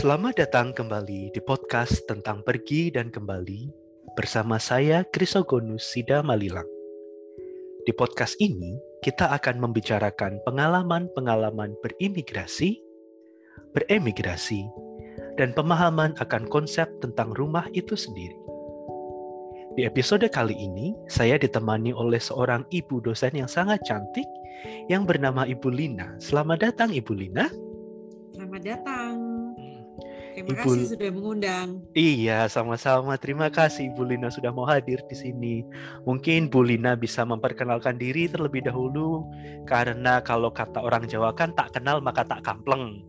Selamat datang kembali di podcast tentang pergi dan kembali bersama saya Krisogonus Sida Malilang. Di podcast ini, kita akan membicarakan pengalaman-pengalaman berimigrasi, beremigrasi, dan pemahaman akan konsep tentang rumah itu sendiri. Di episode kali ini, saya ditemani oleh seorang ibu dosen yang sangat cantik yang bernama Ibu Lina. Selamat datang Ibu Lina. Selamat datang. Terima Ibu- kasih sudah mengundang. Iya, sama-sama. Terima kasih Ibu Lina sudah mau hadir di sini. Mungkin Bu Lina bisa memperkenalkan diri terlebih dahulu karena kalau kata orang Jawa kan tak kenal maka tak kampleng.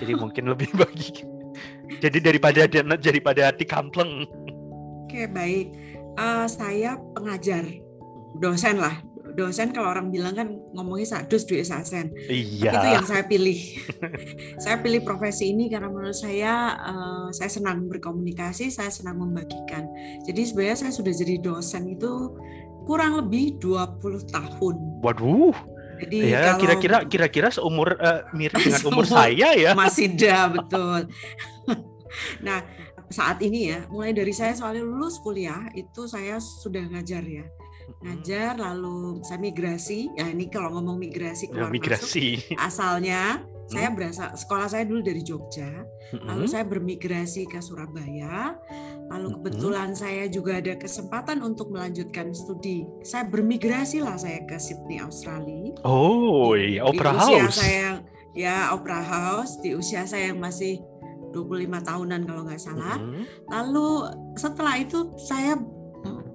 Jadi mungkin lebih bagi. Jadi daripada daripada hati kampleng. Oke, baik. Eh, saya pengajar, dosen lah. Dosen kalau orang bilang kan ngomongnya sadus duit sasen. Iya. Itu yang saya pilih. saya pilih profesi ini karena menurut saya eh, saya senang berkomunikasi, saya senang membagikan. Jadi sebenarnya saya sudah jadi dosen itu kurang lebih 20 tahun. Waduh. Jadi Ya, kalau kira-kira kira-kira seumur eh, mirip dengan umur saya ya. masih dah betul. nah saat ini ya, mulai dari saya soalnya lulus kuliah itu saya sudah ngajar ya, ngajar lalu saya migrasi. Ya ini kalau ngomong migrasi Ya, keluar masuk, migrasi. asalnya saya berasal sekolah saya dulu dari Jogja, lalu Mm-mm. saya bermigrasi ke Surabaya. Lalu Mhm. kebetulan saya juga ada kesempatan untuk melanjutkan studi. Saya bermigrasi lah saya ke Sydney, Australia Oh, di- iya, Opera di usia House. saya yang ya Opera House di usia saya yang masih 25 tahunan kalau nggak salah. Mm-mm. Lalu setelah itu saya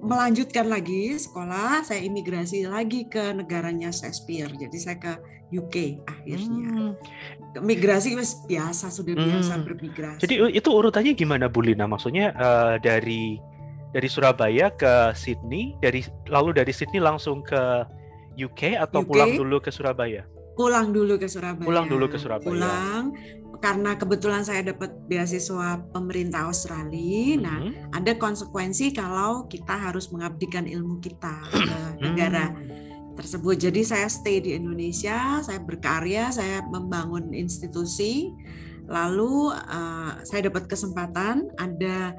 melanjutkan lagi sekolah, saya imigrasi lagi ke negaranya Shakespeare. Jadi saya ke UK akhirnya. Hmm. Migrasi wes biasa sudah biasa Hmm. bermigrasi. Jadi itu urutannya gimana Bu Lina? Maksudnya eh, dari dari Surabaya ke Sydney, dari lalu dari Sydney langsung ke UK atau UK? pulang dulu ke Surabaya? Pulang dulu ke Surabaya. Pulang dulu ke Surabaya. Pulang karena kebetulan saya dapat beasiswa pemerintah Australia. Nah, Mhm. ada konsekuensi kalau kita harus mengabdikan ilmu kita ke negara Hmm. tersebut. Jadi saya stay di Indonesia, saya berkarya, saya membangun institusi. Lalu eh, saya dapat kesempatan ada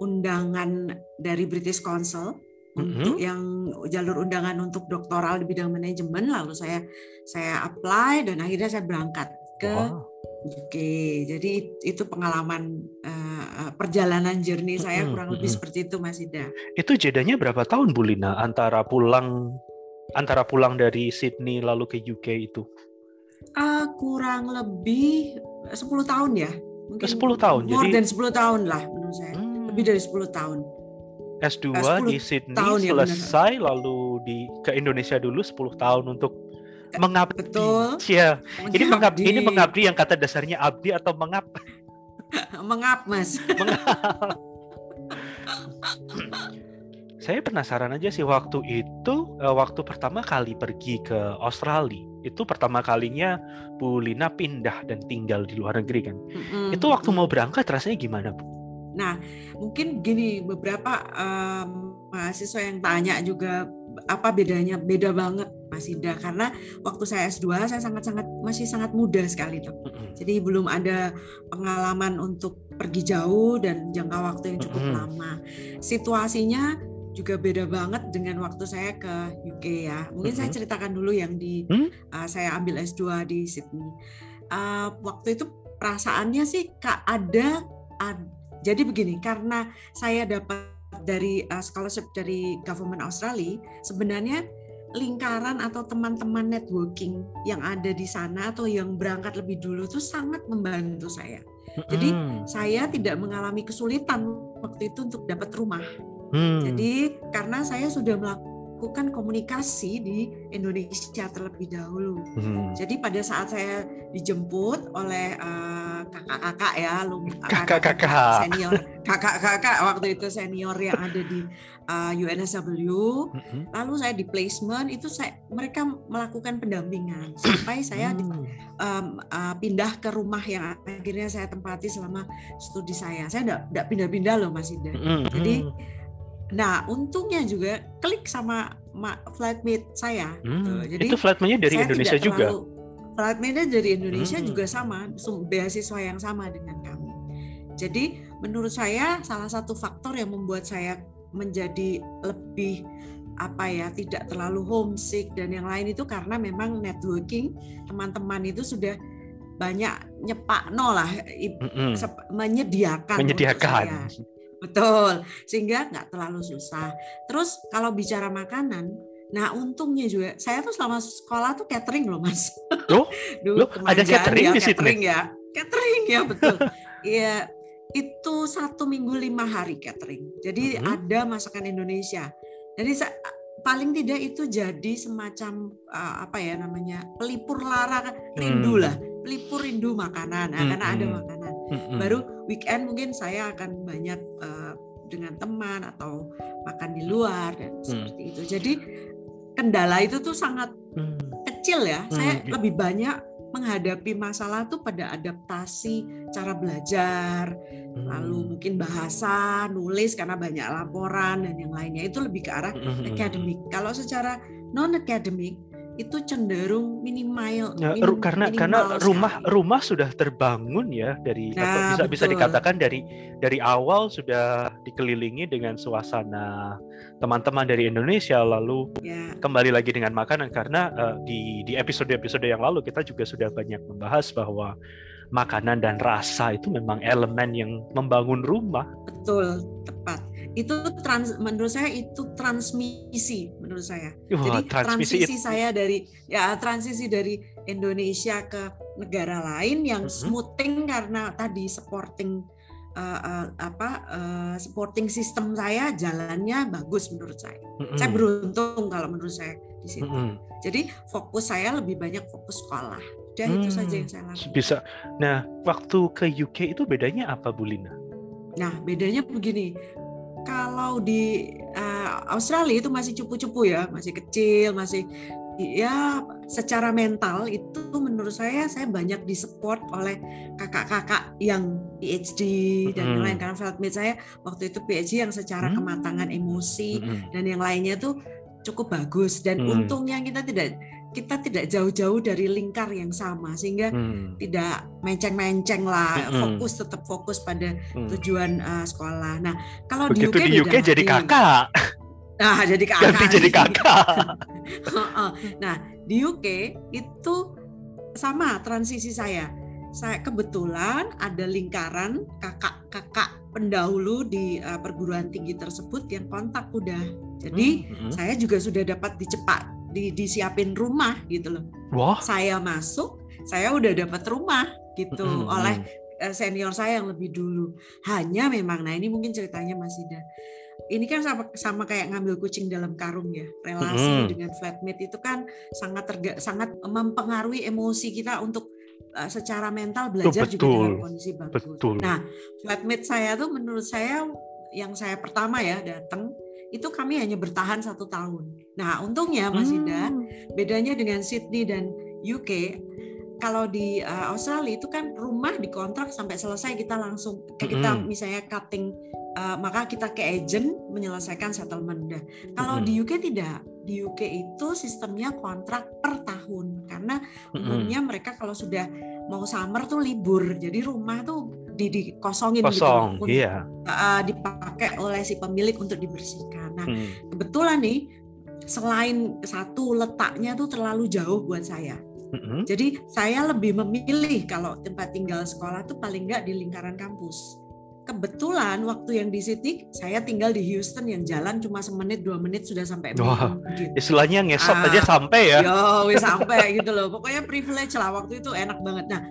undangan dari British Council untuk Mhm. yang jalur undangan untuk doktoral di bidang manajemen. Lalu saya saya apply dan akhirnya saya berangkat ke Wah. UK. Jadi itu pengalaman eh, perjalanan journey saya Mm-mm, kurang lebih mm-mm. seperti itu Mas Ida. Itu jedanya berapa tahun Bu Lina antara pulang antara pulang dari Sydney lalu ke UK itu? Ah, kurang lebih 10 tahun ya. Mungkin 10 tahun, More jadi- than 10 tahun lah menurut saya. Hmm. Lebih dari 10 tahun. S2 Eh, 10 di Sydney tahun ya, selesai lalu di ke Indonesia dulu 10 tahun untuk mengabdi. Betul. Iya. Ini mengabdi, ini Mengabdi. mengabdi yang kata dasarnya abdi atau mengap? Mengap, Mas. Saya penasaran aja sih waktu itu eh, waktu pertama kali pergi ke Australia itu pertama kalinya Bu Lina pindah dan tinggal di luar negeri kan. Mm-mm. Itu waktu mau berangkat rasanya gimana Bu? Nah, mungkin gini beberapa em, mahasiswa yang tanya juga apa bedanya? Beda banget Mas Ida karena waktu saya S2 saya sangat-sangat masih sangat muda sekali tuh. Jadi belum ada pengalaman untuk pergi jauh dan jangka waktu yang cukup lama. Situasinya juga beda banget dengan waktu saya ke UK ya. Mungkin saya ceritakan dulu yang di uh, saya ambil S2 di Sydney. Uh, waktu itu perasaannya sih ada, ad- jadi begini karena saya dapat dari uh, scholarship dari government Australia sebenarnya lingkaran atau teman-teman networking yang ada di sana atau yang berangkat lebih dulu tuh sangat membantu saya. Jadi, Mm-mm. Saya tidak mengalami kesulitan waktu itu untuk dapat rumah. Hmm. Jadi karena saya sudah melakukan komunikasi di Indonesia terlebih dahulu. Hmm. Jadi pada saat saya dijemput oleh eh, kakak-kakak ya, lum- Kakak-kakak. senior, kakak-kakak waktu itu senior yang ada di eh, UNSW, Mm-mm. lalu saya di placement itu saya mereka melakukan pendampingan sampai saya di- Hmm. em, eh, pindah ke rumah yang akhirnya saya tempati selama studi saya. Saya tidak pindah-pindah loh Mas Ida. Mm-mm. Jadi Nah, untungnya juga klik sama ma- flatmate saya. Hmm, gitu. Jadi itu flatmate-nya dari Indonesia juga. terlalu- flatmate dari Indonesia hmm. juga sama, beasiswa yang sama dengan kami. Jadi menurut saya salah satu faktor yang membuat saya menjadi lebih apa ya tidak terlalu homesick dan yang lain itu karena memang networking teman-teman itu sudah banyak nyepak no lah mm-hmm. menyediakan menyediakan betul sehingga nggak terlalu susah terus kalau bicara makanan Nah untungnya juga saya tuh selama sekolah tuh catering loh mas. Oh, Duh, ada catering ya, di. Catering ya, catering ya betul. Iya itu satu minggu lima hari catering. Jadi mm -hmm. ada masakan Indonesia. Jadi paling tidak itu jadi semacam uh, apa ya namanya pelipur lara rindu hmm. lah, pelipur rindu makanan. Nah, hmm. karena ada makanan. Hmm. Baru weekend mungkin saya akan banyak uh, dengan teman atau makan di luar dan hmm. seperti itu. Jadi kendala itu tuh sangat hmm. kecil ya. Hmm. Saya lebih banyak menghadapi masalah tuh pada adaptasi cara belajar, hmm. lalu mungkin bahasa, nulis karena banyak laporan dan yang lainnya itu lebih ke arah hmm. akademik. Kalau secara non akademik itu cenderung minimal, ya, minim, karena minimal karena rumah sekali. rumah sudah terbangun ya dari nah, atau bisa betul. bisa dikatakan dari dari awal sudah dikelilingi dengan suasana teman-teman dari Indonesia lalu ya. kembali lagi dengan makanan karena uh, di di episode-episode yang lalu kita juga sudah banyak membahas bahwa makanan dan rasa itu memang elemen yang membangun rumah. Betul, tepat itu trans menurut saya itu transmisi menurut saya. Wah, Jadi transmisi saya dari ya transisi dari Indonesia ke negara lain yang uh -huh. smoothing karena tadi supporting uh, uh, apa uh, supporting sistem saya jalannya bagus menurut saya. Uh -huh. Saya beruntung kalau menurut saya di situ. Uh -huh. Jadi fokus saya lebih banyak fokus sekolah. Dan hmm, itu saja yang saya lakukan. Bisa. Nah, waktu ke UK itu bedanya apa, Bu Lina? Nah, bedanya begini kalau di uh, Australia itu masih cupu-cupu ya, masih kecil, masih ya secara mental itu menurut saya saya banyak disupport oleh kakak-kakak yang PhD dan yang lain karena flatmate saya waktu itu PhD yang secara hmm. kematangan emosi hmm. dan yang lainnya tuh cukup bagus dan hmm. untungnya kita tidak kita tidak jauh-jauh dari lingkar yang sama sehingga hmm. tidak menceng-menceng lah hmm. fokus tetap fokus pada hmm. tujuan uh, sekolah. Nah kalau Begitu di UK, di UK jadi kakak. Nah jadi kakak. Ganti jadi kakak. nah di UK itu sama transisi saya. Saya kebetulan ada lingkaran kakak-kakak pendahulu di uh, perguruan tinggi tersebut yang kontak udah. Jadi hmm. hmm. saya juga sudah dapat dicepat di, disiapin rumah gitu loh. Wah. Saya masuk, saya udah dapat rumah gitu mm -hmm. oleh eh, senior saya yang lebih dulu. Hanya memang, nah ini mungkin ceritanya masih ada. Ini kan sama, sama kayak ngambil kucing dalam karung ya. Relasi mm -hmm. dengan flatmate itu kan sangat terga, sangat mempengaruhi emosi kita untuk uh, secara mental belajar oh, juga dengan kondisi bagus. Betul. Nah, flatmate saya tuh menurut saya yang saya pertama ya datang itu kami hanya bertahan satu tahun. Nah, untungnya Mas Ida, hmm. bedanya dengan Sydney dan UK, kalau di uh, Australia itu kan rumah dikontrak sampai selesai kita langsung kita hmm. misalnya cutting uh, maka kita ke agent menyelesaikan settlement. Nah, kalau hmm. di UK tidak. Di UK itu sistemnya kontrak per tahun karena umumnya mereka kalau sudah mau summer tuh libur. Jadi rumah tuh di dikosongin gitu Kosong, gitu iya. uh, dipakai oleh si pemilik untuk dibersihkan. Nah, hmm. kebetulan nih selain satu letaknya tuh terlalu jauh buat saya. hmm Jadi saya lebih memilih kalau tempat tinggal sekolah tuh paling nggak di lingkaran kampus. Kebetulan waktu yang di Sydney saya tinggal di Houston yang jalan cuma semenit dua menit sudah sampai. Wah, gitu. istilahnya ngesot ah, aja sampai ya. Yo, sampai gitu loh. Pokoknya privilege lah waktu itu enak banget. Nah,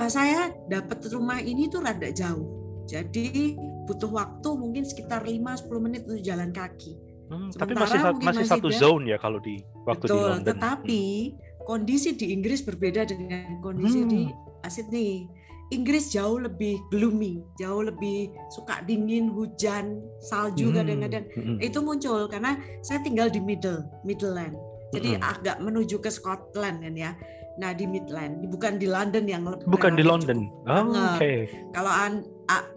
uh, saya dapat rumah ini tuh rada jauh. Jadi butuh waktu mungkin sekitar 5-10 menit untuk jalan kaki. Hmm, tapi masih masih, masih satu zone ya kalau di waktu betul, di London. Tetapi hmm. kondisi di Inggris berbeda dengan kondisi hmm. di Sydney. Inggris jauh lebih gloomy, jauh lebih suka dingin, hujan, salju hmm. kadang-kadang. Hmm. Itu muncul karena saya tinggal di middle, Midland. Jadi hmm. agak menuju ke Scotland kan ya. Nah di Midland, bukan di London yang lebih bukan di London. Oh, Oke. Okay. Kalau an,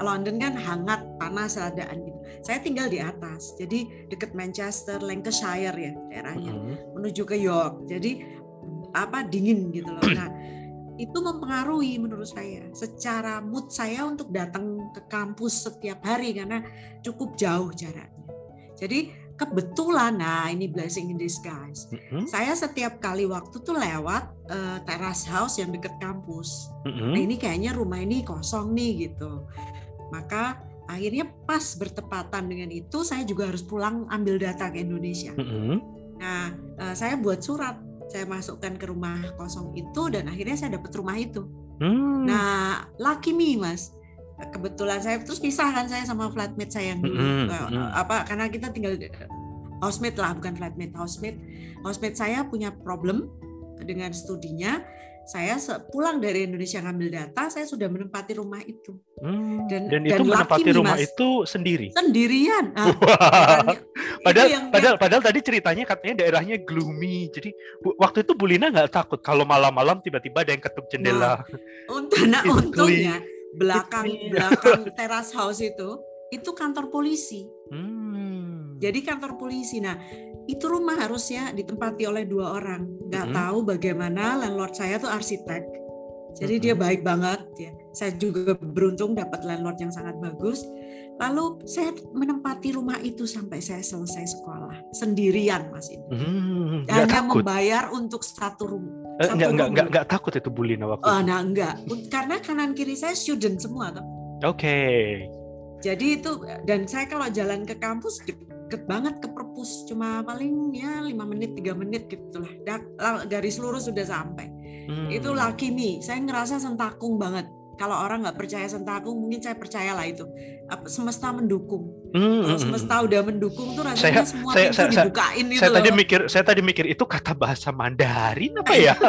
London kan hangat, panas radaan gitu. Saya tinggal di atas, jadi dekat Manchester, Lancashire ya daerahnya, mm -hmm. menuju ke York. Jadi apa dingin gitu loh. Nah, itu mempengaruhi menurut saya secara mood saya untuk datang ke kampus setiap hari karena cukup jauh jaraknya. Jadi kebetulan, nah ini blessing in disguise. Mm-hmm. Saya setiap kali waktu tuh lewat uh, teras house yang deket kampus. Mm-hmm. Nah ini kayaknya rumah ini kosong nih gitu. Maka akhirnya pas bertepatan dengan itu saya juga harus pulang ambil data ke Indonesia. Mm-hmm. Nah uh, saya buat surat saya masukkan ke rumah kosong itu dan akhirnya saya dapat rumah itu. Hmm. Nah, lucky me mas. Kebetulan saya terus pisah kan saya sama flatmate saya yang dulu hmm. hmm. apa karena kita tinggal housemate lah bukan flatmate housemate. Housemate saya punya problem dengan studinya saya pulang dari Indonesia ngambil data, saya sudah menempati rumah itu. Hmm, dan, dan, dan itu menempati rumah mas, itu sendiri. Sendirian. Ah, padahal, yang, padahal, padahal tadi ceritanya katanya daerahnya gloomy. Jadi waktu itu Bulina nggak takut kalau malam-malam tiba-tiba ada yang ketuk jendela. Nah, untuk, nah untungnya belakang belakang teras house itu itu kantor polisi. Hmm. Jadi kantor polisi. Nah itu rumah harusnya ditempati oleh dua orang. Nggak hmm. tahu bagaimana landlord saya tuh arsitek. Jadi hmm. dia baik banget ya. Saya juga beruntung dapat landlord yang sangat bagus. Lalu saya menempati rumah itu sampai saya selesai sekolah sendirian Mas ini. Hmm, Hanya takut. membayar untuk satu rumah. Eh, enggak, enggak, enggak, enggak takut itu Bulina waktu oh, Nah enggak, karena kanan kiri saya student semua. Oke. Okay. Jadi itu dan saya kalau jalan ke kampus deket banget ke perpus. Cuma paling ya lima menit tiga menit gitulah. Garis lurus sudah sampai. Hmm. itu laki nih saya ngerasa sentakung banget. Kalau orang nggak percaya sentakung mungkin saya percayalah itu. Semesta mendukung hmm, kalau hmm, semesta hmm. udah mendukung tuh rasanya saya, semua saya, saya, dibukain saya, itu saya tadi mikir saya tadi mikir itu kata bahasa Mandarin apa ya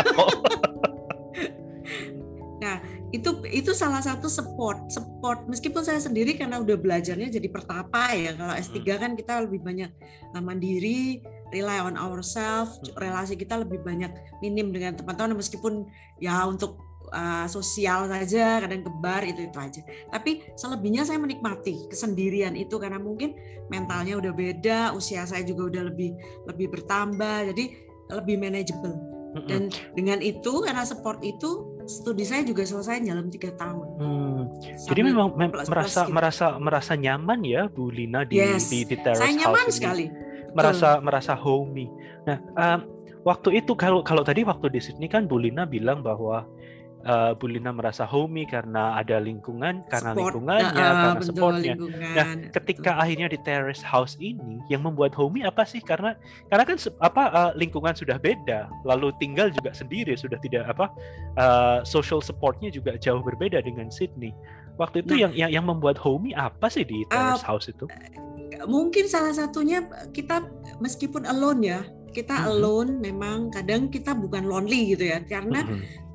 nah itu itu salah satu support support meskipun saya sendiri karena udah belajarnya jadi pertapa ya kalau S3 hmm. kan kita lebih banyak mandiri rely on ourselves hmm. relasi kita lebih banyak minim dengan teman-teman meskipun ya untuk uh, sosial saja kadang kebar itu itu aja tapi selebihnya saya menikmati kesendirian itu karena mungkin mentalnya udah beda usia saya juga udah lebih lebih bertambah jadi lebih manageable dan dengan itu karena support itu studi saya juga selesai dalam tiga tahun. Hmm. Jadi memang merasa gitu. merasa merasa nyaman ya Bu Lina di yes. di, di terrace saya nyaman house sekali. Merasa Betul. merasa homey. Nah, um, waktu itu kalau kalau tadi waktu di Sydney kan Bu Lina bilang bahwa uh, Bu Lina merasa homey karena ada lingkungan, karena Support. lingkungannya, uh, karena supportnya. Nah, ketika betul. akhirnya di terrace house ini, yang membuat homey apa sih? Karena karena kan apa uh, lingkungan sudah beda, lalu tinggal juga sendiri, sudah tidak apa uh, social supportnya juga jauh berbeda dengan Sydney. Waktu itu nah, yang, yang yang membuat homey apa sih di terrace uh, house itu? Mungkin salah satunya kita meskipun alone ya, kita mm -hmm. alone memang kadang kita bukan lonely gitu ya, karena mm -hmm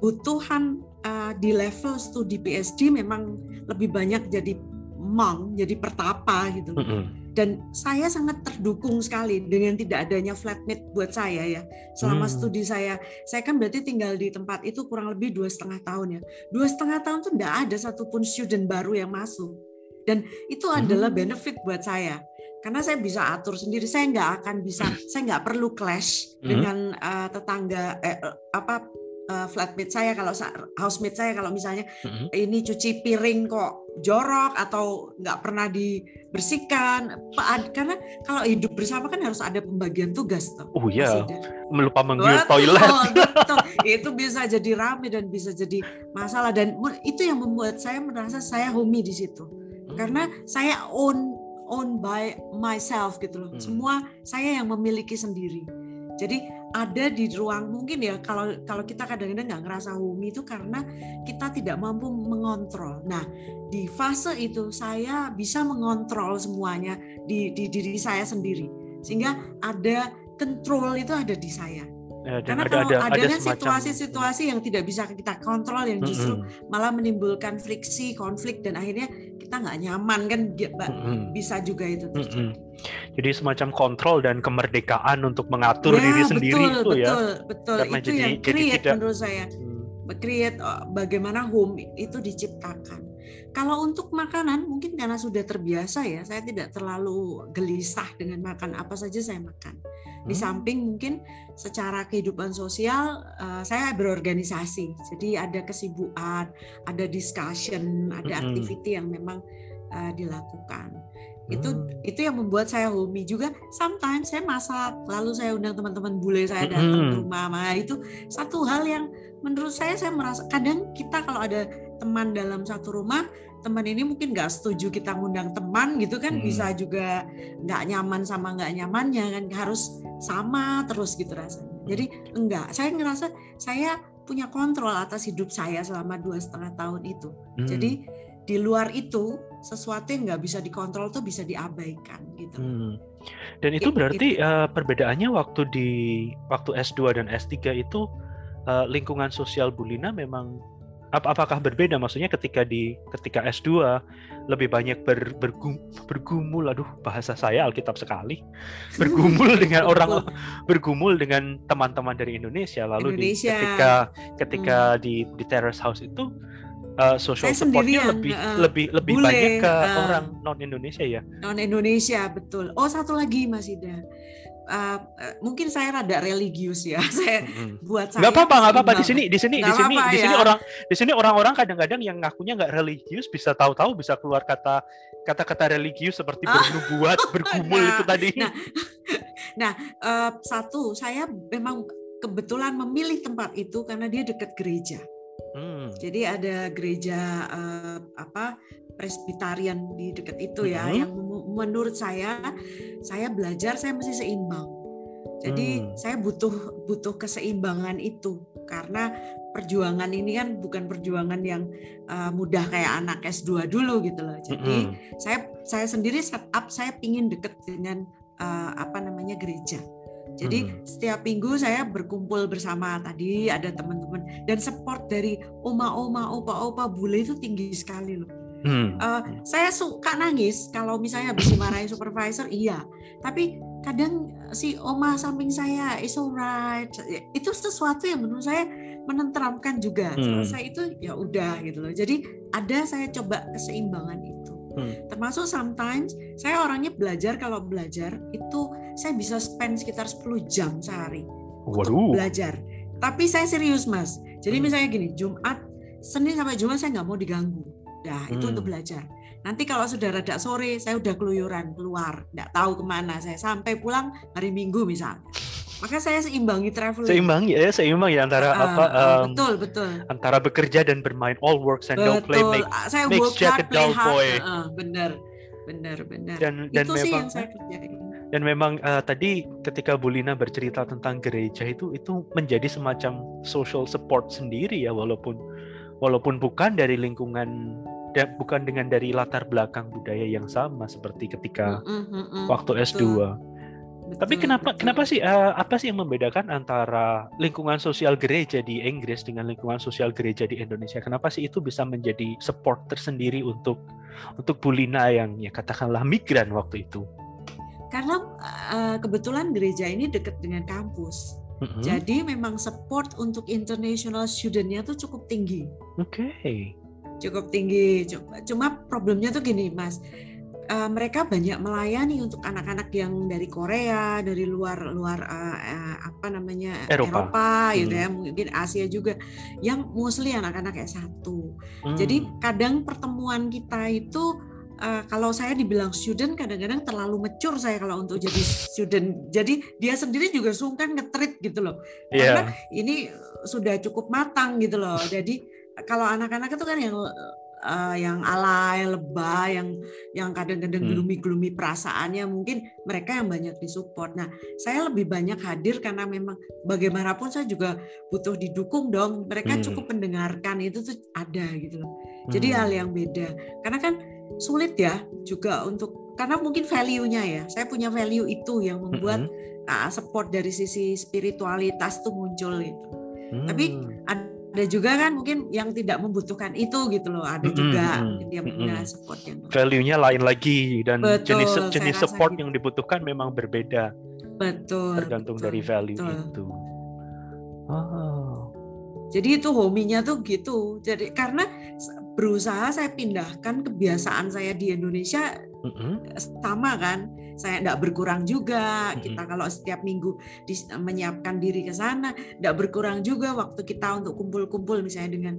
kebutuhan uh, di level studi PhD memang lebih banyak jadi monk, jadi pertapa gitu. Mm -hmm. Dan saya sangat terdukung sekali dengan tidak adanya flatmate buat saya ya. Selama mm. studi saya, saya kan berarti tinggal di tempat itu kurang lebih dua setengah tahun ya. Dua setengah tahun tuh tidak ada satupun student baru yang masuk. Dan itu adalah mm. benefit buat saya karena saya bisa atur sendiri saya nggak akan bisa saya nggak perlu clash mm. dengan uh, tetangga eh, apa uh, flatmate saya kalau housemate saya kalau misalnya mm-hmm. ini cuci piring kok jorok atau nggak pernah dibersihkan karena kalau hidup bersama kan harus ada pembagian tugas tuh oh iya melupa mengguyur toilet betul. itu bisa jadi rame dan bisa jadi masalah dan itu yang membuat saya merasa saya homey di situ hmm. karena saya own own by myself gitu loh hmm. semua saya yang memiliki sendiri jadi ada di ruang mungkin ya kalau kalau kita kadang-kadang nggak ngerasa homey itu karena kita tidak mampu mengontrol. Nah di fase itu saya bisa mengontrol semuanya di, di diri saya sendiri sehingga ada kontrol itu ada di saya. Ya, Karena ada, kalau ada, situasi-situasi yang tidak bisa kita kontrol yang justru mm -hmm. malah menimbulkan friksi, konflik dan akhirnya kita nggak nyaman kan mm -hmm. bisa juga itu terjadi. Mm -hmm. Jadi semacam kontrol dan kemerdekaan untuk mengatur ya, diri sendiri betul, itu ya. Betul, betul. Karena itu jadi, yang create jadi tidak, menurut saya. Hmm. Create oh, bagaimana home itu diciptakan. Kalau untuk makanan mungkin karena sudah terbiasa ya, saya tidak terlalu gelisah dengan makan apa saja saya makan. Di samping mungkin secara kehidupan sosial uh, saya berorganisasi. Jadi ada kesibukan, ada discussion, ada hmm. activity yang memang uh, dilakukan. Itu hmm. itu yang membuat saya homey juga. Sometimes saya masak, lalu saya undang teman-teman bule saya datang hmm. ke rumah. Nah, itu satu hal yang menurut saya saya merasa kadang kita kalau ada teman dalam satu rumah teman ini mungkin nggak setuju kita ngundang teman gitu kan hmm. bisa juga nggak nyaman sama nggak nyamannya kan harus sama terus gitu rasanya jadi enggak saya ngerasa saya punya kontrol atas hidup saya selama dua setengah tahun itu hmm. jadi di luar itu sesuatu yang nggak bisa dikontrol tuh bisa diabaikan gitu hmm. dan itu berarti uh, perbedaannya waktu di waktu S2 dan S3 itu uh, lingkungan sosial Bulina memang apakah berbeda? Maksudnya ketika di ketika S2 lebih banyak ber, bergum, bergumul. Aduh bahasa saya Alkitab sekali. Bergumul dengan orang bergumul dengan teman-teman dari Indonesia. Lalu Indonesia. Di, ketika ketika hmm. di di terrace house itu uh, social supportnya lebih uh, lebih lebih bule, banyak ke uh, orang non Indonesia ya. Non Indonesia betul. Oh satu lagi Mas Ida uh, mungkin saya rada religius ya. Saya hmm. buat saya. Gak apa-apa, nggak apa-apa di sini, di sini, di sini, di sini ya. orang, di sini orang-orang kadang-kadang yang ngakunya nggak religius bisa tahu-tahu bisa keluar kata kata-kata religius seperti ah. bernubuat, bergumul nah, itu tadi. Nah, nah uh, satu saya memang kebetulan memilih tempat itu karena dia dekat gereja. Hmm. Jadi ada gereja uh, apa presbyterian di dekat itu ya hmm. yang menurut saya saya belajar saya mesti seimbang. Jadi hmm. saya butuh butuh keseimbangan itu karena perjuangan ini kan bukan perjuangan yang uh, mudah kayak anak S2 dulu gitu loh. Jadi hmm. saya saya sendiri set up saya pingin deket dengan uh, apa namanya gereja. Jadi hmm. setiap minggu saya berkumpul bersama tadi ada teman-teman dan support dari oma-oma, opa-opa bule itu tinggi sekali loh. Hmm. Uh, saya suka nangis kalau misalnya habis dimarahin supervisor, iya. Tapi kadang si oma samping saya is alright. Itu sesuatu yang menurut saya menenteramkan juga. Hmm. Selesai itu ya udah gitu loh. Jadi ada saya coba keseimbangan itu. Hmm. Termasuk sometimes saya orangnya belajar kalau belajar itu saya bisa spend sekitar 10 jam sehari Waduh. untuk belajar. Tapi saya serius mas. Jadi hmm. misalnya gini, Jumat, Senin sampai Jumat saya nggak mau diganggu Nah, itu hmm. untuk belajar. Nanti kalau sudah rada sore, saya udah keluyuran keluar, nggak tahu ke mana saya sampai pulang hari Minggu misalnya. Maka saya seimbangi traveling. Seimbangi ya, seimbang ya antara uh, apa? Um, betul, betul. Antara bekerja dan bermain, all works and betul. no play make, saya makes Jack a dull boy. Uh, bener, bener, bener. Dan, dan itu memang, sih yang saya kerjain. Dan memang uh, tadi ketika Bulina bercerita tentang gereja itu, itu menjadi semacam social support sendiri ya, walaupun walaupun bukan dari lingkungan dan bukan dengan dari latar belakang budaya yang sama seperti ketika mm, mm, mm, waktu S2. Betul. Tapi kenapa betul. kenapa sih uh, apa sih yang membedakan antara lingkungan sosial gereja di Inggris dengan lingkungan sosial gereja di Indonesia? Kenapa sih itu bisa menjadi support tersendiri untuk untuk Bulina yang ya katakanlah migran waktu itu? Karena uh, kebetulan gereja ini dekat dengan kampus. Mm-hmm. Jadi memang support untuk international studentnya tuh cukup tinggi. Oke. Okay cukup tinggi. Cuma problemnya tuh gini, Mas. Uh, mereka banyak melayani untuk anak-anak yang dari Korea, dari luar luar uh, uh, apa namanya Eropa, Eropa gitu ya, hmm. mungkin Asia juga, yang mostly anak-anak S1. Hmm. Jadi kadang pertemuan kita itu uh, kalau saya dibilang student kadang-kadang terlalu mature saya kalau untuk jadi student. Jadi dia sendiri juga sungkan ngetrit gitu loh. Yeah. Karena ini sudah cukup matang gitu loh. Jadi kalau anak-anak itu kan yang uh, yang alay, lebay, yang yang kadang-kadang hmm. gloomy-gloomy perasaannya mungkin mereka yang banyak disupport. Nah, saya lebih banyak hadir karena memang bagaimanapun saya juga butuh didukung dong. Mereka hmm. cukup mendengarkan itu tuh ada gitu loh. Jadi hmm. hal yang beda. Karena kan sulit ya juga untuk karena mungkin value-nya ya. Saya punya value itu yang membuat hmm. uh, support dari sisi spiritualitas tuh muncul itu. Hmm. Tapi ada ada juga kan mungkin yang tidak membutuhkan itu gitu loh ada juga mm -hmm. dia punya support yang value-nya lain lagi dan betul, jenis jenis support gitu. yang dibutuhkan memang berbeda betul tergantung betul, dari value betul. itu oh. jadi itu hominya tuh gitu jadi karena berusaha saya pindahkan kebiasaan saya di Indonesia mm -hmm. sama kan? Saya tidak berkurang juga. Kita kalau setiap minggu menyiapkan diri ke sana tidak berkurang juga waktu kita untuk kumpul-kumpul misalnya dengan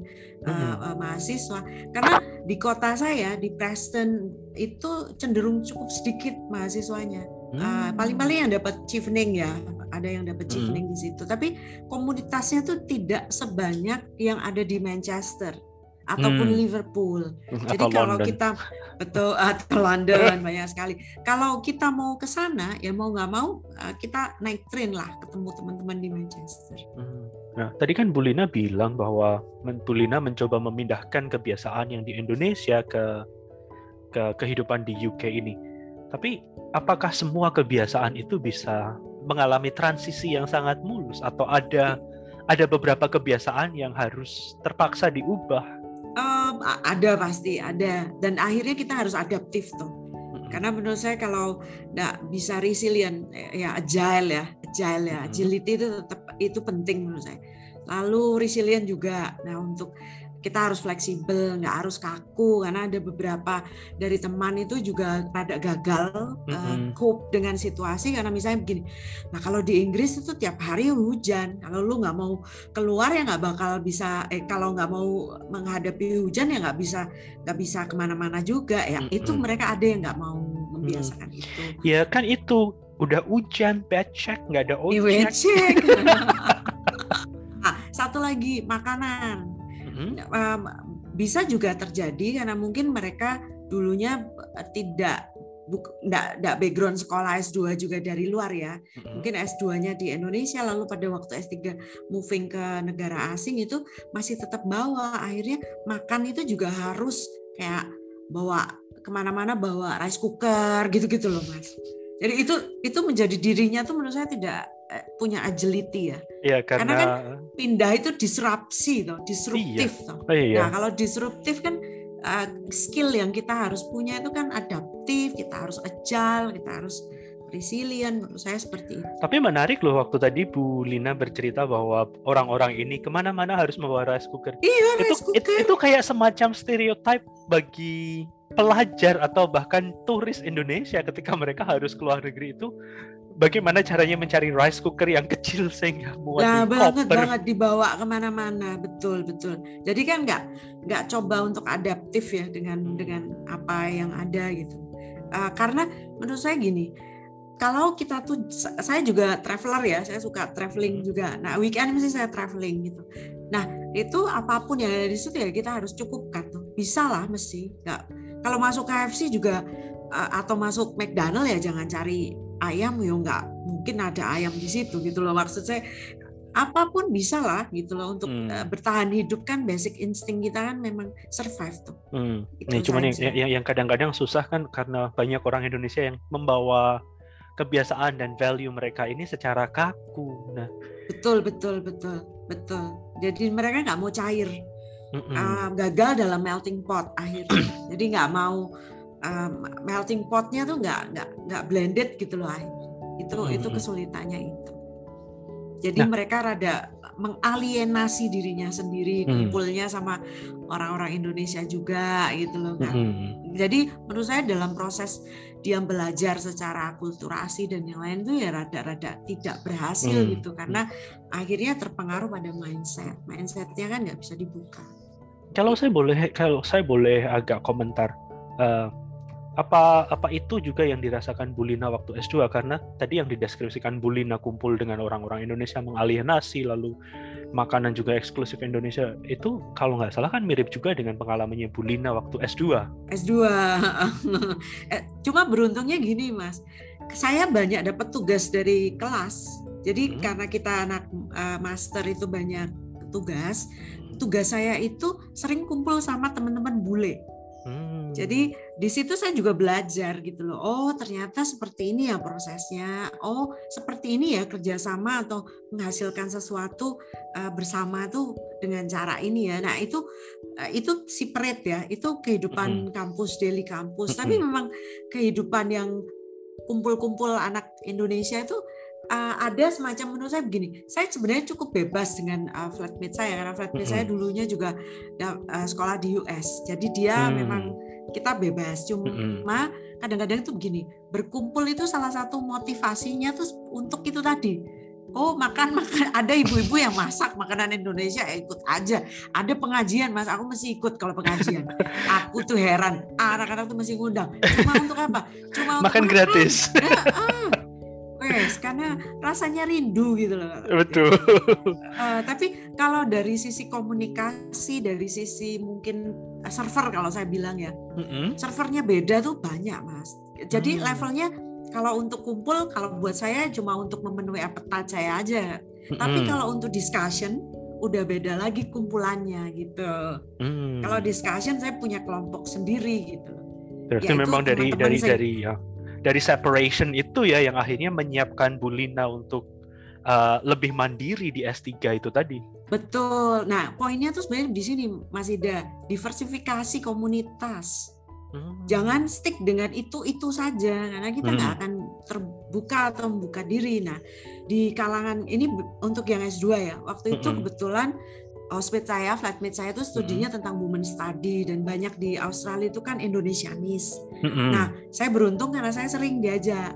uh, uh, mahasiswa. Karena di kota saya di Preston itu cenderung cukup sedikit mahasiswanya. Uh, paling-paling yang dapat chevening ya ada yang dapat chevening hmm. di situ. Tapi komunitasnya tuh tidak sebanyak yang ada di Manchester ataupun hmm. Liverpool. Jadi atau kalau London. kita betul atau London banyak sekali. Kalau kita mau ke sana ya mau nggak mau eh, kita naik train lah ketemu teman-teman di Manchester. Hmm. Nah, tadi kan Bulina bilang bahwa Bulina mencoba memindahkan kebiasaan yang di Indonesia ke ke kehidupan di UK ini. Tapi apakah semua kebiasaan itu bisa mengalami transisi yang sangat mulus atau ada ada beberapa kebiasaan yang harus terpaksa diubah Ada pasti ada dan akhirnya kita harus adaptif tuh. Karena menurut saya kalau nggak bisa resilient ya agile ya agile ya agility itu tetap itu penting menurut saya. Lalu resilient juga. Nah untuk kita harus fleksibel, nggak harus kaku karena ada beberapa dari teman itu juga pada gagal mm-hmm. uh, cope dengan situasi karena misalnya begini. Nah kalau di Inggris itu tiap hari hujan, kalau lu nggak mau keluar ya nggak bakal bisa. Eh kalau nggak mau menghadapi hujan ya nggak bisa nggak bisa ke mana-mana juga ya. Mm-hmm. Itu mereka ada yang nggak mau membiasakan mm-hmm. itu. Ya kan itu udah hujan, bad check nggak ada ojek. Bad check. nah, satu lagi makanan hmm. bisa juga terjadi karena mungkin mereka dulunya eh, tidak enggak background sekolah S2 juga dari luar ya. Hmm. Mungkin S2-nya di Indonesia lalu pada waktu S3 moving ke negara asing itu masih tetap bawa. Akhirnya makan itu juga harus kayak bawa ke mana-mana bawa rice cooker gitu-gitu loh mas. Jadi itu itu menjadi dirinya tuh menurut saya tidak punya agility ya. Iya, karena, karena kan pindah itu disrupsi toh, disruptif iya. toh. Oh, iya. Nah, kalau disruptif kan uh, skill yang kita harus punya itu kan adaptif, kita harus agile, kita harus resilient menurut saya seperti itu. Tapi menarik loh waktu tadi Bu Lina bercerita bahwa orang-orang ini ke mana-mana harus membawa rice cooker. Iya, itu, rice cooker. Itu, itu kayak semacam stereotype bagi pelajar atau bahkan turis Indonesia ketika mereka harus keluar negeri itu bagaimana caranya mencari rice cooker yang kecil sehingga muat nah, di banget koper. banget dibawa ke mana-mana. Betul betul. Jadi kan nggak nggak coba untuk adaptif ya dengan dengan apa yang ada gitu. Uh, karena menurut saya gini kalau kita tuh saya juga traveler ya saya suka traveling hmm. juga. Nah weekend mesti saya traveling gitu. Nah itu apa pun yang ada di situ ya kita harus cukupkan tuh. Bisa lah mesti nggak. Kalau masuk KFC juga uh, atau masuk McDonald ya jangan cari ayam ya nggak mungkin ada ayam di situ gitu loh maksud saya apa pun bisa lah gitu loh untuk hmm. uh, bertahan hidup kan basic insting kita kan memang survive tuh. Hmm. Nah, cuman yang, yang yang kadang-kadang susah kan karena banyak orang Indonesia yang membawa kebiasaan dan value mereka ini secara kaku. Nah, betul betul betul betul. Jadi mereka nggak mau cair, mm -mm. Uh, gagal dalam melting pot akhirnya. Jadi nggak mau um, melting potnya tuh nggak nggak nggak blended gitu loh itu hmm. itu kesulitannya itu jadi nah. mereka rada mengalienasi dirinya sendiri hmm. kumpulnya sama orang-orang Indonesia juga gitu loh kan hmm. jadi menurut saya dalam proses dia belajar secara akulturasi dan yang lain tuh ya rada-rada tidak berhasil hmm. gitu karena akhirnya terpengaruh pada mindset mindsetnya kan nggak bisa dibuka kalau saya boleh kalau saya boleh agak komentar uh, apa apa itu juga yang dirasakan Bulina waktu S2 karena tadi yang dideskripsikan Bulina kumpul dengan orang-orang Indonesia mengalienasi lalu makanan juga eksklusif Indonesia itu kalau nggak salah kan mirip juga dengan pengalamannya Bulina waktu S2. S2. Eh, cuma beruntungnya gini Mas. Saya banyak dapat tugas dari kelas. Jadi hmm. karena kita anak uh, master itu banyak tugas, hmm. tugas saya itu sering kumpul sama teman-teman bule. Hmm. Jadi di situ saya juga belajar gitu loh. Oh ternyata seperti ini ya prosesnya. Oh seperti ini ya kerjasama atau menghasilkan sesuatu uh, bersama tuh dengan cara ini ya. Nah itu uh, itu si peret ya. Itu kehidupan hmm. kampus daily kampus. Hmm. Tapi memang kehidupan yang kumpul-kumpul anak Indonesia itu uh, ada semacam menurut saya begini, saya sebenarnya cukup bebas dengan uh, flatmate saya karena flatmate mm -hmm. saya dulunya juga uh, sekolah di US, jadi dia mm. memang kita bebas. Cuma mm -hmm. kadang-kadang itu begini, berkumpul itu salah satu motivasinya tuh untuk itu tadi Oh makan makan ada ibu-ibu yang masak makanan Indonesia ya ikut aja. Ada pengajian mas, aku mesti ikut kalau pengajian. Aku tuh heran, anak-anak tuh mesti ngundang. Cuma untuk apa? Cuma makan untuk gratis. Makan. Ya, ah. Wes, karena rasanya rindu gitu loh. Betul. Uh, tapi kalau dari sisi komunikasi, dari sisi mungkin server kalau saya bilang ya, mm -hmm. servernya beda tuh banyak mas. Jadi mm. levelnya kalau untuk kumpul, kalau buat saya cuma untuk memenuhi appetite saya aja. Mm. Tapi kalau untuk discussion, udah beda lagi kumpulannya gitu. Mm. Kalau discussion saya punya kelompok sendiri gitu. Berarti memang dari dari saya. dari ya dari separation itu ya yang akhirnya menyiapkan Bulina untuk uh, lebih mandiri di S3 itu tadi. Betul. Nah, poinnya tuh sebenarnya di sini masih ada diversifikasi komunitas. Hmm. Jangan stick dengan itu itu saja karena kita nggak hmm. akan terbuka atau membuka diri. Nah, di kalangan ini untuk yang S2 ya. Waktu itu hmm. kebetulan hospit saya, flatmate saya itu studinya hmm. tentang women study dan banyak di Australia itu kan Indonesianis. Hmm. Nah, saya beruntung karena saya sering diajak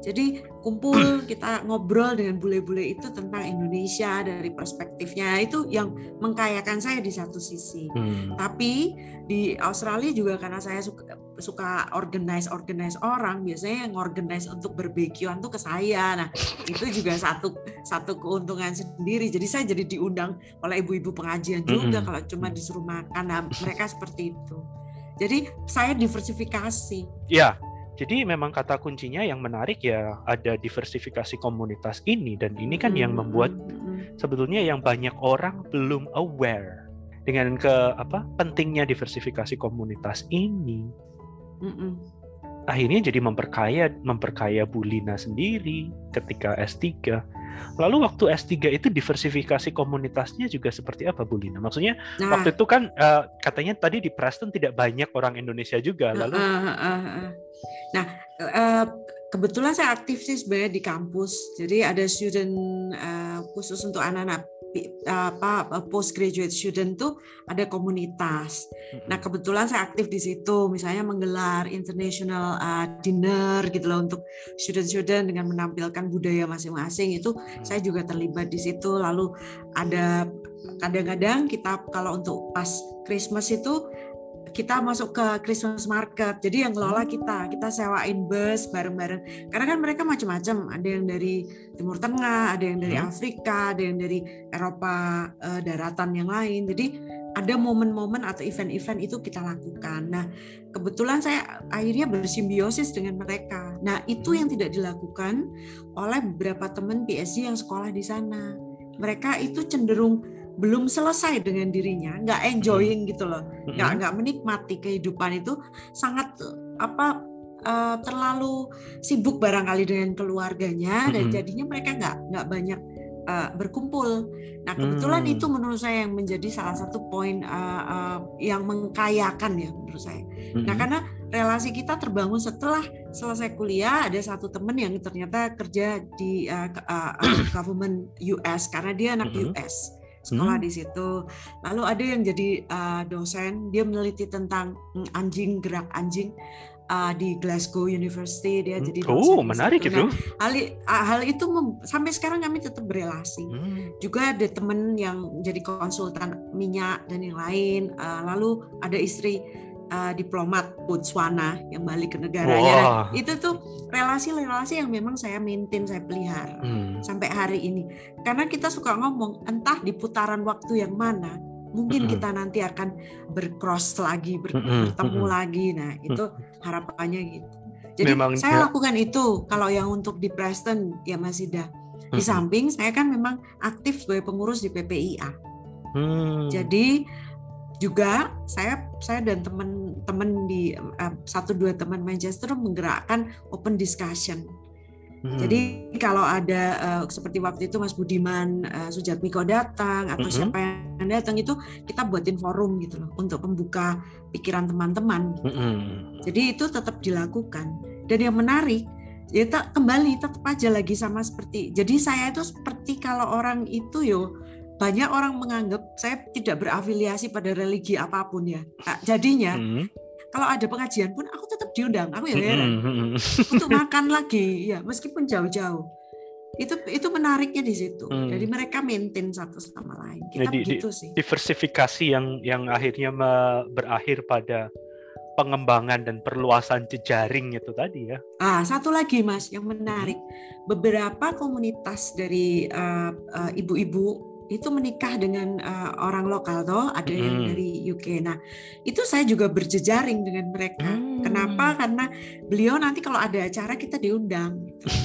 jadi kumpul kita ngobrol dengan bule-bule itu tentang Indonesia dari perspektifnya itu yang mengkayakan saya di satu sisi. Hmm. Tapi di Australia juga karena saya suka suka organize organize orang biasanya yang organize untuk berbekyuan tuh ke saya. Nah itu juga satu satu keuntungan sendiri. Jadi saya jadi diundang oleh ibu-ibu pengajian juga hmm. kalau cuma disuruh makan. Nah, mereka seperti itu. Jadi saya diversifikasi. Iya, jadi memang kata kuncinya yang menarik ya ada diversifikasi komunitas ini dan ini kan yang membuat sebetulnya yang banyak orang belum aware dengan ke apa pentingnya diversifikasi komunitas ini. Akhirnya jadi memperkaya memperkaya Bulina sendiri ketika S3 Lalu waktu S3 itu diversifikasi komunitasnya juga seperti apa Bu Lina? Maksudnya nah. waktu itu kan uh, katanya tadi di Preston tidak banyak orang Indonesia juga. Lalu uh, uh, uh, uh. Nah, uh, kebetulan saya aktif sih sebenarnya di kampus. Jadi ada student uh, khusus untuk anak-anak apa postgraduate student tuh ada komunitas. Nah kebetulan saya aktif di situ, misalnya menggelar international uh, dinner gitu loh untuk student-student dengan menampilkan budaya masing-masing itu saya juga terlibat di situ. Lalu ada kadang-kadang kita kalau untuk pas Christmas itu kita masuk ke Christmas market. Jadi yang ngelola kita, kita sewain bus bareng-bareng. Karena kan mereka macam-macam. Ada yang dari Timur Tengah, ada yang dari hmm. Afrika, ada yang dari Eropa uh, daratan yang lain. Jadi ada momen-momen atau event-event itu kita lakukan. Nah, kebetulan saya akhirnya bersimbiosis dengan mereka. Nah, itu yang tidak dilakukan oleh beberapa teman PSG yang sekolah di sana. Mereka itu cenderung belum selesai dengan dirinya, nggak enjoying gitu loh, nggak nggak menikmati kehidupan itu sangat apa uh, terlalu sibuk barangkali dengan keluarganya dan jadinya mereka nggak nggak banyak uh, berkumpul. Nah kebetulan hmm. itu menurut saya yang menjadi salah satu poin uh, uh, yang mengkayakan ya menurut saya. Hmm. Nah karena relasi kita terbangun setelah selesai kuliah ada satu teman yang ternyata kerja di uh, uh, government US karena dia anak hmm. US sekolah hmm. di situ. Lalu ada yang jadi uh, dosen, dia meneliti tentang mm, anjing gerak anjing uh, di Glasgow University. Dia hmm. jadi dosen. Oh, menarik itu. Nah, hal hal itu sampai sekarang kami tetap berelasi. Hmm. Juga ada teman yang jadi konsultan minyak dan yang lain. Uh, lalu ada istri uh, diplomat Botswana yang balik ke negaranya. Wow. Itu tuh relasi-relasi yang memang saya maintain, saya pelihara hmm. sampai hari ini. Karena kita suka ngomong, entah di putaran waktu yang mana, mungkin hmm. kita nanti akan bercross lagi, ber hmm. bertemu hmm. lagi. Nah, itu harapannya gitu. Jadi memang saya lakukan itu kalau yang untuk di Preston ya masih dah. Di samping saya kan memang aktif sebagai pengurus di PPIA. Hmm. Jadi juga saya saya dan teman-teman di uh, satu dua teman Manchester menggerakkan open discussion. Hmm. Jadi kalau ada uh, seperti waktu itu Mas Budiman uh, Sujatmiko datang atau hmm. siapa yang datang itu kita buatin forum gitu loh untuk membuka pikiran teman-teman. Gitu. Hmm. Jadi itu tetap dilakukan. Dan yang menarik ya tak kembali tetap aja lagi sama seperti jadi saya itu seperti kalau orang itu yo banyak orang menganggap saya tidak berafiliasi pada religi apa pun ya nah, jadinya hmm. kalau ada pengajian pun aku tetap diundang aku ya heran hmm. hmm, hmm, hmm. untuk makan lagi ya meskipun jauh-jauh itu itu menariknya di situ hmm. jadi mereka maintain satu sama lain kita jadi, gitu sih diversifikasi yang yang akhirnya berakhir pada pengembangan dan perluasan jejaring itu tadi ya. Ah, satu lagi Mas yang menarik. Beberapa komunitas dari uh, uh, ibu-ibu itu menikah dengan uh, orang lokal toh, ada hmm. yang dari UK. Nah, itu saya juga berjejaring dengan mereka. Hmm. Kenapa? Karena beliau nanti kalau ada acara kita diundang gitu.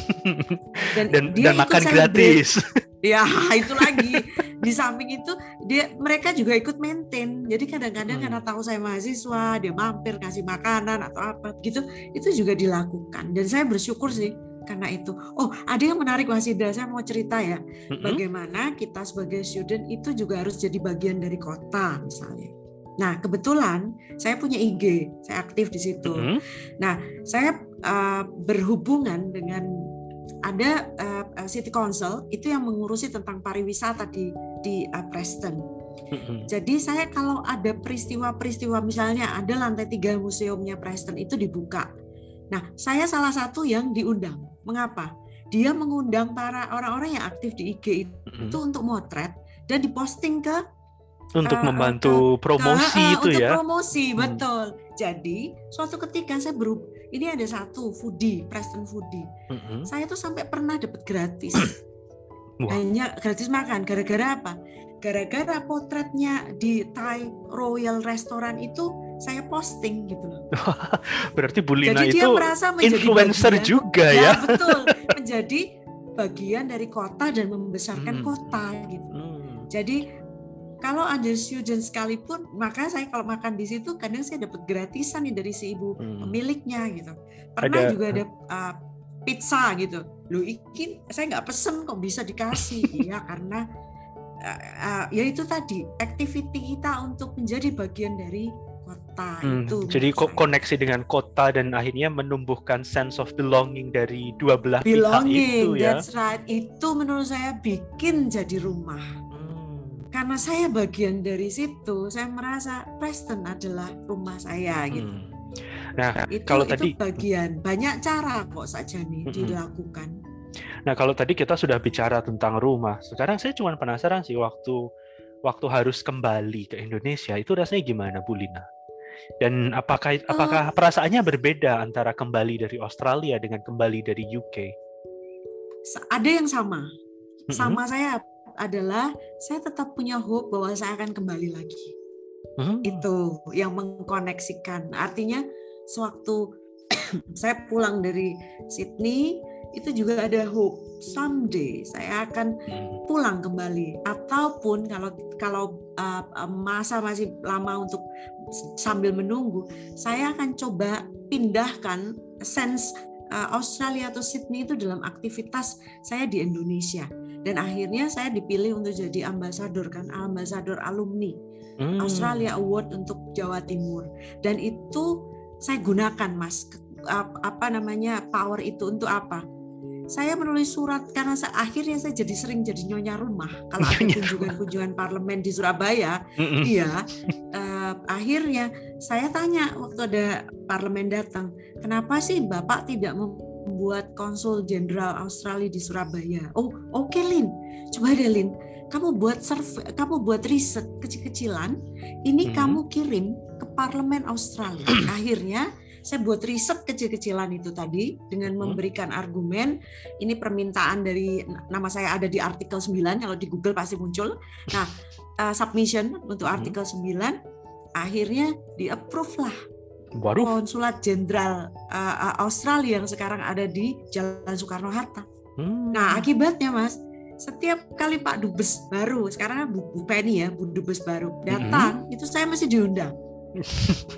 Dan, dan dia dan makan gratis. ya, itu lagi. Di samping itu dia mereka juga ikut maintain. Jadi kadang-kadang hmm. karena tahu saya mahasiswa, dia mampir kasih makanan atau apa gitu, itu juga dilakukan. Dan saya bersyukur sih karena itu. Oh, ada yang menarik Mas Ida, saya mau cerita ya. Mm-hmm. Bagaimana kita sebagai student itu juga harus jadi bagian dari kota misalnya. Nah, kebetulan saya punya IG, saya aktif di situ. Mm-hmm. Nah, saya uh, berhubungan dengan ada uh, City Council itu yang mengurusi tentang pariwisata di di uh, Preston. Jadi saya kalau ada peristiwa-peristiwa misalnya ada lantai tiga museumnya Preston itu dibuka. Nah, saya salah satu yang diundang. Mengapa? Dia mengundang para orang-orang yang aktif di IG itu mm-hmm. untuk motret dan diposting ke untuk uh, membantu ke, promosi ke, uh, itu untuk ya. promosi, hmm. betul. Jadi, suatu ketika saya berubah ini ada satu foodie, Preston foodie. Mm-hmm. Saya tuh sampai pernah dapat gratis. Hanya gratis makan gara-gara apa? Gara-gara potretnya di Thai Royal Restaurant itu saya posting gitu loh. Berarti Bulina Jadi itu dia merasa influencer bagian, juga ya. ya betul, menjadi bagian dari kota dan membesarkan hmm. kota gitu. Hmm. Jadi kalau ada student sekalipun, maka saya kalau makan di situ kadang saya dapat gratisan nih dari si ibu hmm. pemiliknya gitu. Pernah ada, juga ada uh, pizza gitu. Lu ikin saya nggak pesen kok bisa dikasih ya karena uh, uh, ya itu tadi activity kita untuk menjadi bagian dari kota hmm, itu. Jadi kok koneksi dengan kota dan akhirnya menumbuhkan sense of belonging dari dua belah belonging, pihak itu ya. That's right. Itu menurut saya bikin jadi rumah. Hmm. Karena saya bagian dari situ, saya merasa Preston adalah rumah saya gitu. Hmm. Nah, itu, kalau itu tadi bagian banyak cara kok saja nih hmm. dilakukan. Nah, kalau tadi kita sudah bicara tentang rumah, sekarang saya cuma penasaran sih waktu waktu harus kembali ke Indonesia itu rasanya gimana, Bu Lina? Dan apakah apakah oh. perasaannya berbeda antara kembali dari Australia dengan kembali dari UK? Ada yang sama. Sama mm -hmm. saya adalah saya tetap punya hope bahwa saya akan kembali lagi. Mm -hmm. Itu yang mengkoneksikan. Artinya sewaktu saya pulang dari Sydney itu juga ada hope someday saya akan pulang kembali. Ataupun kalau kalau uh, masa masih lama untuk sambil menunggu saya akan coba pindahkan sense uh, Australia atau Sydney itu dalam aktivitas saya di Indonesia. Dan akhirnya saya dipilih untuk jadi ambasador kan ambasador alumni hmm. Australia Award untuk Jawa Timur. Dan itu saya gunakan mas. Apa namanya power itu untuk apa saya menulis surat karena saya, akhirnya saya jadi sering jadi nyonya rumah. Kalau ada kunjungan-kunjungan parlemen di Surabaya iya uh, akhirnya saya tanya waktu ada parlemen datang kenapa sih bapak tidak membuat konsul jenderal Australia di Surabaya? Oh oke okay, Lin. Coba deh Lin. Kamu buat survei kamu buat riset kecil-kecilan ini hmm. kamu kirim ke parlemen Australia. Akhirnya saya buat riset kecil-kecilan itu tadi dengan hmm. memberikan argumen ini permintaan dari nama saya ada di artikel 9 kalau di Google pasti muncul. Nah, uh, submission untuk hmm. artikel 9 akhirnya di approve lah Baru. konsulat jenderal uh, Australia yang sekarang ada di Jalan Soekarno Hatta. Hmm. Nah, akibatnya Mas, setiap kali Pak Dubes baru, sekarang Bu, Bu Penny ya, Bu Dubes baru datang, hmm. itu saya masih diundang.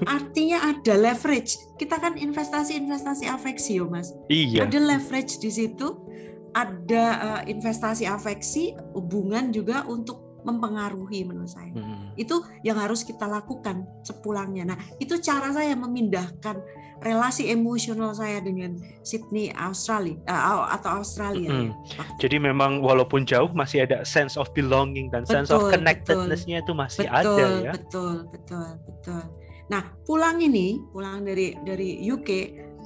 Artinya ada leverage. Kita kan investasi-investasi afeksi, Mas. Iya. Ada leverage di situ, ada uh, investasi afeksi, hubungan juga untuk mempengaruhi menurut saya. Hmm. Itu yang harus kita lakukan sepulangnya. Nah, itu cara saya memindahkan relasi emosional saya dengan Sydney Australia uh, atau Australia. Mm -hmm. Jadi memang walaupun jauh masih ada sense of belonging dan betul, sense of connectednessnya itu masih betul, ada ya. Betul, betul, betul. Nah, pulang ini, pulang dari dari UK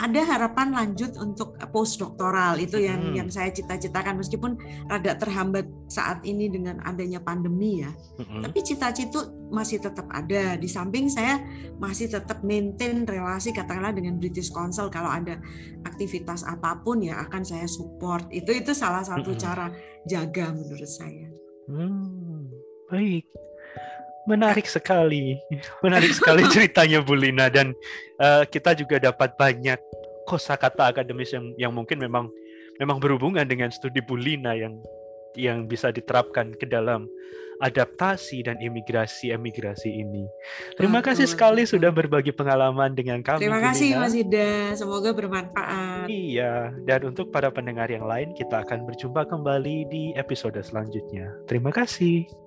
ada harapan lanjut untuk post doktoral itu yang hmm. yang saya cita-citakan meskipun rada terhambat saat ini dengan adanya pandemi ya. Hmm. Tapi cita-cita masih tetap ada. Di samping saya masih tetap maintain relasi katakanlah dengan British Council kalau ada aktivitas apa pun ya akan saya support. Itu itu salah satu hmm. cara jaga menurut saya. Hmm. Baik. Menarik sekali, menarik sekali ceritanya Bu Lina dan uh, kita juga dapat banyak kosakata akademis yang yang mungkin memang memang berhubungan dengan studi Bu Lina yang yang bisa diterapkan ke dalam adaptasi dan imigrasi-emigrasi ini. Terima betul, kasih sekali sudah berbagi pengalaman dengan kami. Terima kasih Mas Ida, semoga bermanfaat. Iya, dan untuk para pendengar yang lain kita akan berjumpa kembali di episode selanjutnya. Terima kasih.